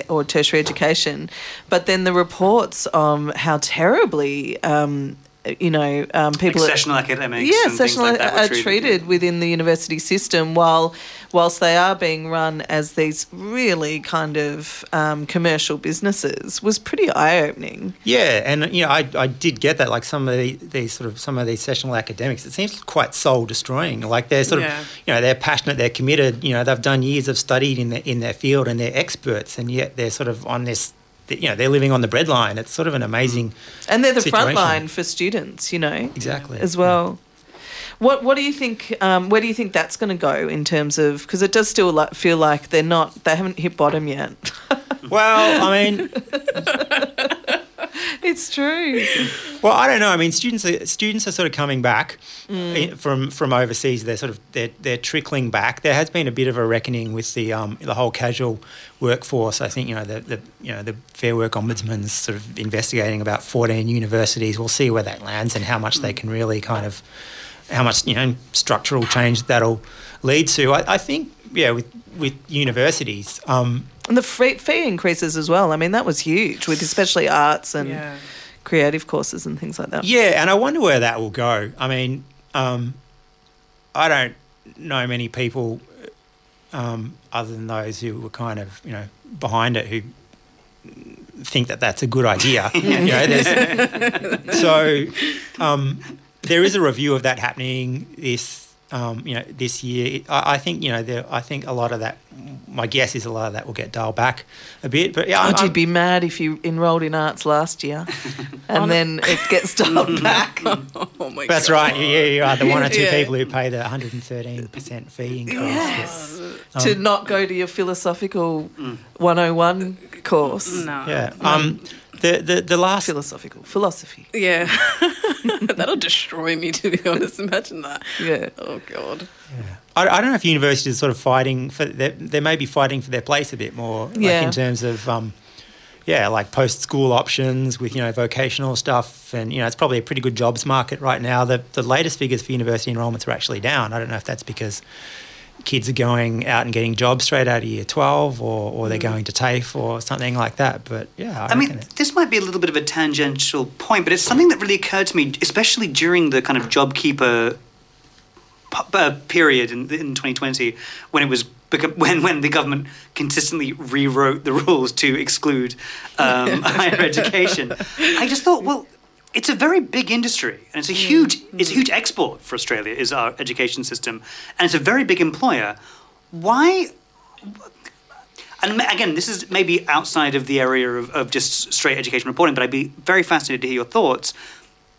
or tertiary education, but then the reports on how terribly. Um, you know, um, people Like are- sessional academics yeah, and sessional like that are treated, treated, yeah. within the university system, while whilst they are being run as these really kind of um, commercial businesses, was pretty eye opening. Yeah, and you know, I, I did get that. Like some of the, these sort of some of these sessional academics, it seems quite soul destroying. Like they're sort Yeah. of, you know, they're passionate, they're committed. You know, they've done years of studied in their in their field, and they're experts, and yet they're sort of on this. You know, they're living on the breadline. It's sort of an amazing. And they're the front line for students, you know, Exactly. as well. What What do you think? Um, where do you think that's going to go in terms of? Because it does still like, feel like they're not. They haven't hit bottom yet. Well, I mean, it's true. Well, I don't know. I mean, students are, students are sort of coming back Mm. i- from from overseas. They're sort of they're, they're trickling back. There has been a bit of a reckoning with the um, the whole casual workforce. I think you know the, the you know the Fair Work Ombudsman's sort of investigating about fourteen universities. We'll see where that lands and how much they can really kind of how much you know structural change that'll lead to. I, I think yeah with with universities. Um, And the fee, fee increases as well. I mean, that was huge with especially arts and Yeah. creative courses and things like that. Yeah, and I wonder where that will go. I mean, um, I don't know many people um, other than those who were kind of, you know, behind it who think that that's a good idea. you know, there's- so um, there is a review of that happening this. Um, you know, this year, I, I think you know, there, I think a lot of that. My guess is a lot of that will get dialed back a bit. But yeah, Oh, I'm- you'd be mad if you enrolled in arts last year and then it gets dialed back. Oh my That's God. right. You, you are the one or two Yeah. people who pay the 113% fee increase. Yes. Um, to not go to your philosophical 101 course. No. Yeah. Um, the, the, the last. Philosophical. Philosophy. Yeah. That'll destroy me, to be honest. Imagine that. Yeah. Oh, God. Yeah. I, I don't know if universities are sort of fighting for. They, they may be fighting for their place a bit more. Like Yeah. in terms of. Um, yeah, like post school options with you know vocational stuff, and you know it's probably a pretty good jobs market right now. The the latest figures for university enrolments are actually down. I don't know if that's because kids are going out and getting jobs straight out of year twelve, or, or they're going to TAFE or something like that. But yeah, I, I mean, it- this might be a little bit of a tangential point, but it's something that really occurred to me, especially during the kind of JobKeeper uh, period in, in 2020, when it was when when the government consistently rewrote the rules to exclude um, higher education. I just thought, well. It's a very big industry, and it's a mm. huge it's a mm. huge export for Australia. Is our education system, and it's a very big employer. Why and again, this is maybe outside of the area of, of just straight education reporting, but I'd be very fascinated to hear your thoughts.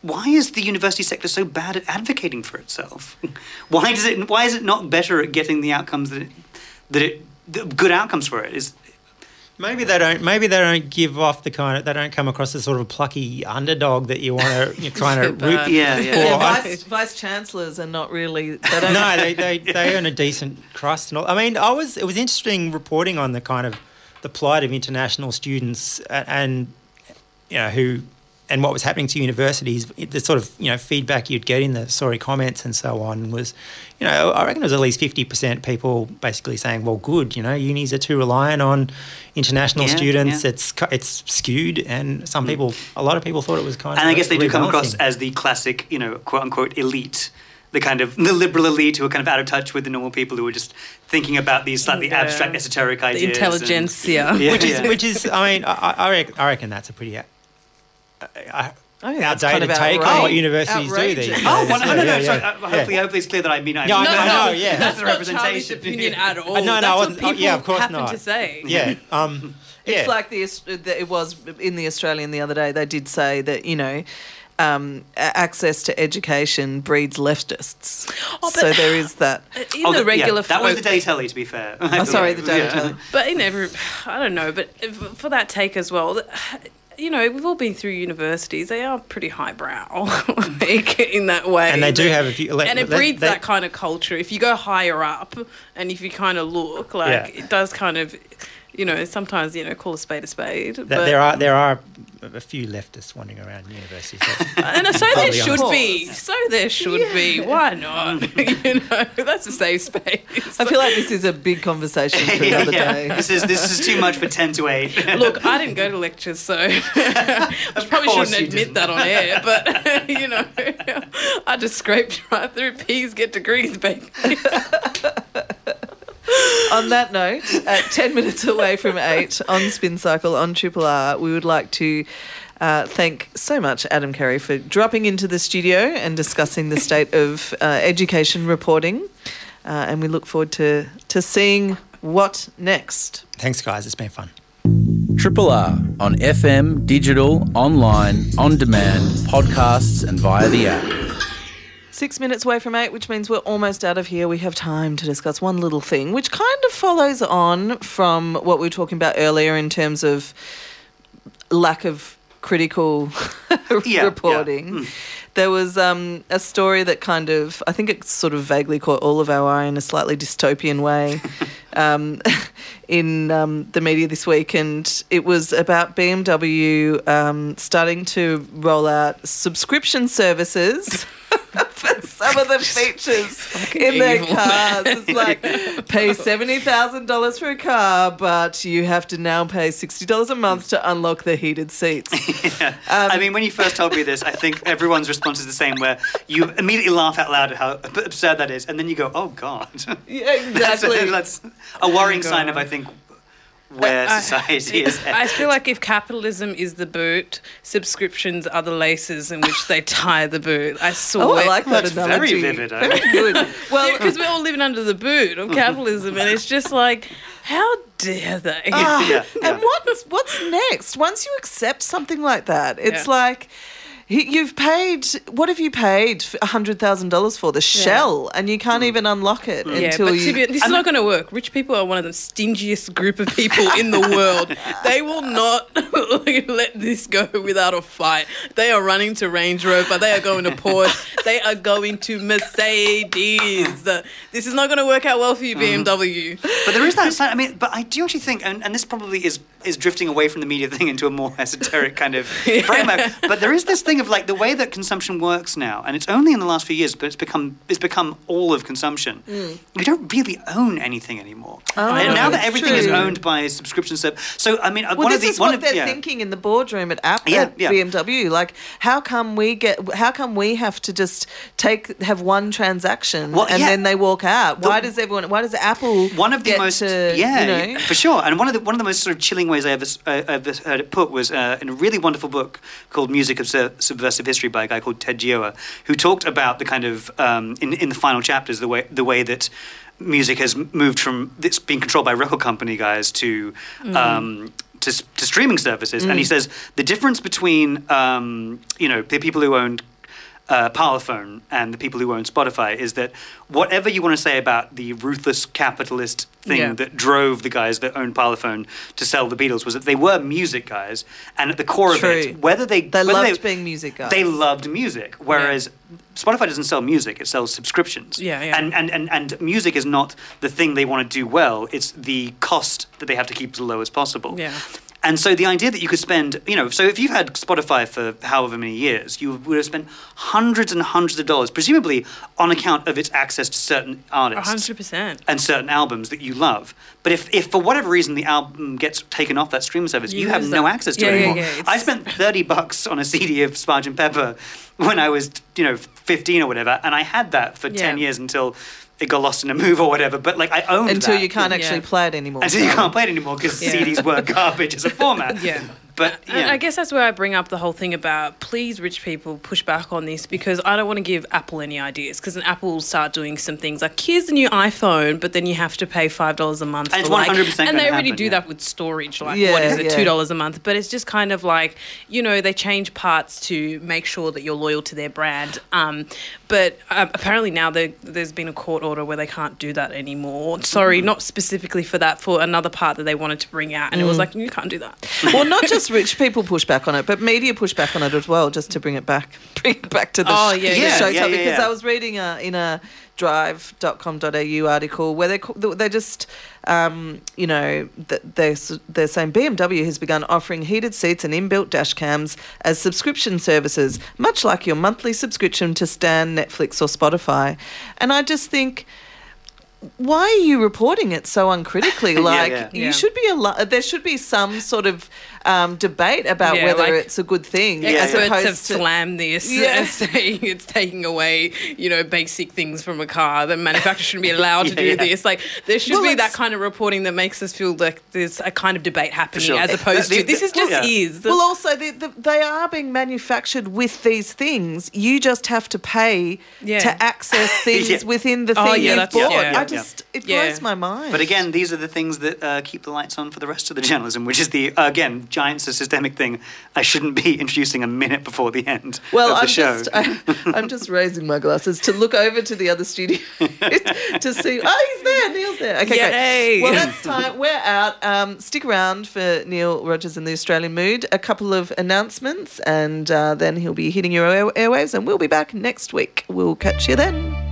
Why is the university sector so bad at advocating for itself? Why does it? Why is it not better at getting the outcomes that it, that it the good outcomes for it? Is Maybe they don't. Maybe they don't give off the kind of. They don't come across as sort of a plucky underdog that you want to. You kind So of bad. root Yeah, for. yeah. Yeah, vice, vice chancellors are not really. They don't. no, they, they, they earn a decent crust and all. I mean, I was it was interesting reporting on the kind of the plight of international students a- and you know who and what was happening to universities. The sort of you know feedback you'd get in the sorry comments and so on was, you know, I reckon it was at least fifty percent people basically saying, well, good, you know, unis are too reliant on international Yeah, students. yeah. It's it's skewed, and some mm. people, a lot of people thought it was kind of. and I guess they do come across as the classic, you know, quote unquote elite the kind of the liberal elite who are kind of out of touch with the normal people who are just thinking about these slightly Yeah. abstract, esoteric The ideas. and- intelligentsia. Yeah, which is which is I mean I, I, reckon, I reckon that's a pretty uh, uh, I think that's outdated kind of take on what universities do these days. Oh, well, no, no, no. Yeah, sorry, yeah, uh, yeah. hopefully, hopefully it's clear that I mean I. Yeah, I mean, know, I know, yeah. That's the not Charlie's representation. opinion at all. Uh, no, no, That's what wasn't- oh, people yeah, of course happen not. to say. Yeah, um, yeah. It's like the Aus- that it was in the Australian the other day. They did say that you know. Um, a- access to education breeds leftists. Oh, but- so there is that. In Oh, the yeah, regular that was the folk- day telly, to be fair. Oh, sorry, the day Yeah. telly. But in every, I don't know, but if- for that take as well, you know, we've all been through universities. They are pretty highbrow, like in that way. And they do have a few- let- and it let- breeds they- that kind of culture. If you go higher up, and if you kind of look, like Yeah. it does kind of, you know, sometimes you know, call a spade a spade. but, there are there are a few leftists wandering around universities. And so there Probably should honest. be. So there should be. Why not? you know, that's a safe space. I feel like this is a big conversation for yeah, another yeah. day. This is this is too much for ten to eight. Look, I didn't go to lectures, so I probably shouldn't you admit that on air. But you know, I just scraped right through. P's get degrees, baby. On that note, at 10 minutes away from 8 on Spin Cycle on Triple R, we would like to uh, thank so much Adam Carey for dropping into the studio and discussing the state of uh, education reporting. Uh, and we look forward to, to seeing what next. Thanks, guys. It's been fun. Triple R on FM, digital, online, on demand, podcasts, and via the app. Six minutes away from eight, which means we're almost out of here. We have time to discuss one little thing, which kind of follows on from what we were talking about earlier in terms of lack of critical Yeah, yeah. reporting. There was um, a story that kind of, I think it sort of vaguely caught all of our eye in a slightly dystopian way um, in um, the media this week. And it was about BMW um, starting to roll out subscription services. For some of the features in their cars. It's like pay seventy thousand dollars for a car, but you have to now pay sixty dollars a month to unlock the heated seats. Um, I mean, when you first told me this, I think everyone's response is the same, where you immediately laugh out loud at how absurd that is, and then you go, "Oh God." Yeah, That's, exactly. that's a worrying Oh, sign of, I think, where I- society is. I feel like if capitalism is the boot, subscriptions are the laces in which they tie the boot. I swear. Oh, I like that That's very vivid? Very good. Well, because we're all living under the boot of capitalism, and it's just like, how dare they? ah, Yeah, yeah. and what's what's next? Once you accept something like that, it's Yeah. like. He- You've paid. What have you paid hundred thousand dollars for the shell, and you can't mm. even unlock it Yeah, until but you. to be, this is not going to work. Rich people are one of the stingiest group of people in the world. They will not let this go without a fight. They are running to Range Rover. They are going to Porsche. They are going to Mercedes. This is not going to work out well for you, mm-hmm. BMW. But there is that. side- I mean, but I do actually think, and, and this probably is is drifting away from the media thing into a more esoteric kind of framework. But there is this thing of like the way that consumption works now, and it's only in the last few years, but it's become it's become all of consumption. We don't really own anything anymore, and now that everything is owned by subscription service. So I mean, uh, Well, one this of the is what of they're yeah. thinking in the boardroom at, App, Yeah, yeah. BMW. Like, how come we get? How come we have to just take have one transaction Well, and then they walk out? The- why does everyone? Why does Apple? one of the most to, yeah you know, for sure and one of the one of the most sort of chilling ways I ever I ever heard it put was uh, in a really wonderful book called Music of Subversive History by a guy called Ted Gioia who talked about the kind of um, in in the final chapters the way the way that music has moved from it's being controlled by record company guys to um, to, to streaming services. And he says the difference between um, you know the people who owned uh, Parlophone and the people who own Spotify is that whatever you want to say about the ruthless capitalist thing Yeah. that drove the guys that owned Parlophone to sell the Beatles was that they were music guys, and at the core True. of it, whether they They whether loved being music guys. they loved music, whereas Spotify doesn't sell music; it sells subscriptions. Yeah, yeah. And, and and and music is not the thing they want to do well; it's the cost that they have to keep as low as possible. Yeah. And so the idea that you could spend, you know, so if you've had Spotify for however many years, you would have spent hundreds and hundreds of dollars, presumably on account of its access to certain artists hundred percent. and certain albums that you love. But if, if for whatever reason the album gets taken off that streaming service, you, You have no that. access to Yeah, it anymore. yeah, it's- I spent 30 bucks on a CD of Sgt. Pepper when I was, you know, 15 or whatever, and I had that for 10 years until it got lost in a move or whatever. But like I owned Until that. you can't actually Yeah. play it anymore. Until you can't play it anymore because Yeah. CDs were garbage as a format. Yeah. But yeah. I guess that's where I bring up the whole thing about please, rich people, push back on this because I don't want to give Apple any ideas. Because then Apple will start doing some things like here's the new iPhone, but then you have to pay five dollars a month. And it's for, like- 100% And they already happen, do yeah. that with storage. Like Yeah, what is it, yeah. two dollars a month? But it's just kind of like you know they change parts to make sure that you're loyal to their brand. Um, but uh, apparently now there, there's been a court order where they can't do that anymore. Sorry, Mm. not specifically for that, for another part that they wanted to bring out, and Mm. it was like you can't do that. well, not just rich people push back on it, but media push back on it as well, just to bring it back, bring it back to the, Oh, sh- yeah, the yeah. show Yeah, topic. yeah, Because. I was reading a, in a drive.com.au article where they they just um, you know they're they're saying BMW has begun offering heated seats and inbuilt dash cams as subscription services, much like your monthly subscription to Stan, Netflix, or Spotify. And I just think why are you reporting it so uncritically? Like yeah. you Yeah. should be a lo- there should be some sort of um, debate about Yeah, whether like, it's a good thing Yeah, as yeah. Experts have opposed to. slammed this Yeah. as saying it's taking away, you know, basic things from a car. The manufacturer shouldn't be allowed to do yeah. this. Like there should Well, be that kind of reporting that makes us feel like there's a kind of debate happening sure. as opposed the- to this is just yeah. is. Well, also they, the, they are being manufactured with these things. You just have to pay Yeah. to access things Yeah. within the Oh, thing yeah, you've that's- bought. yeah, yeah, I just it Yeah. blows my mind. But again, these are the things that uh, keep the lights on for the rest of the journalism, which is the uh, again giant systemic thing. I shouldn't be introducing a minute before the end Well, of the I'm show. just I, I'm just raising my glasses to look over to the other studio to see. Oh, he's there. Neil's there. Okay, Yay. great. Well, that's time. We're out. Um, stick around for Neil Rogers in the Australian Mood. A couple of announcements, and uh, then he'll be hitting your air- airwaves, and we'll be back next week. We'll catch you then.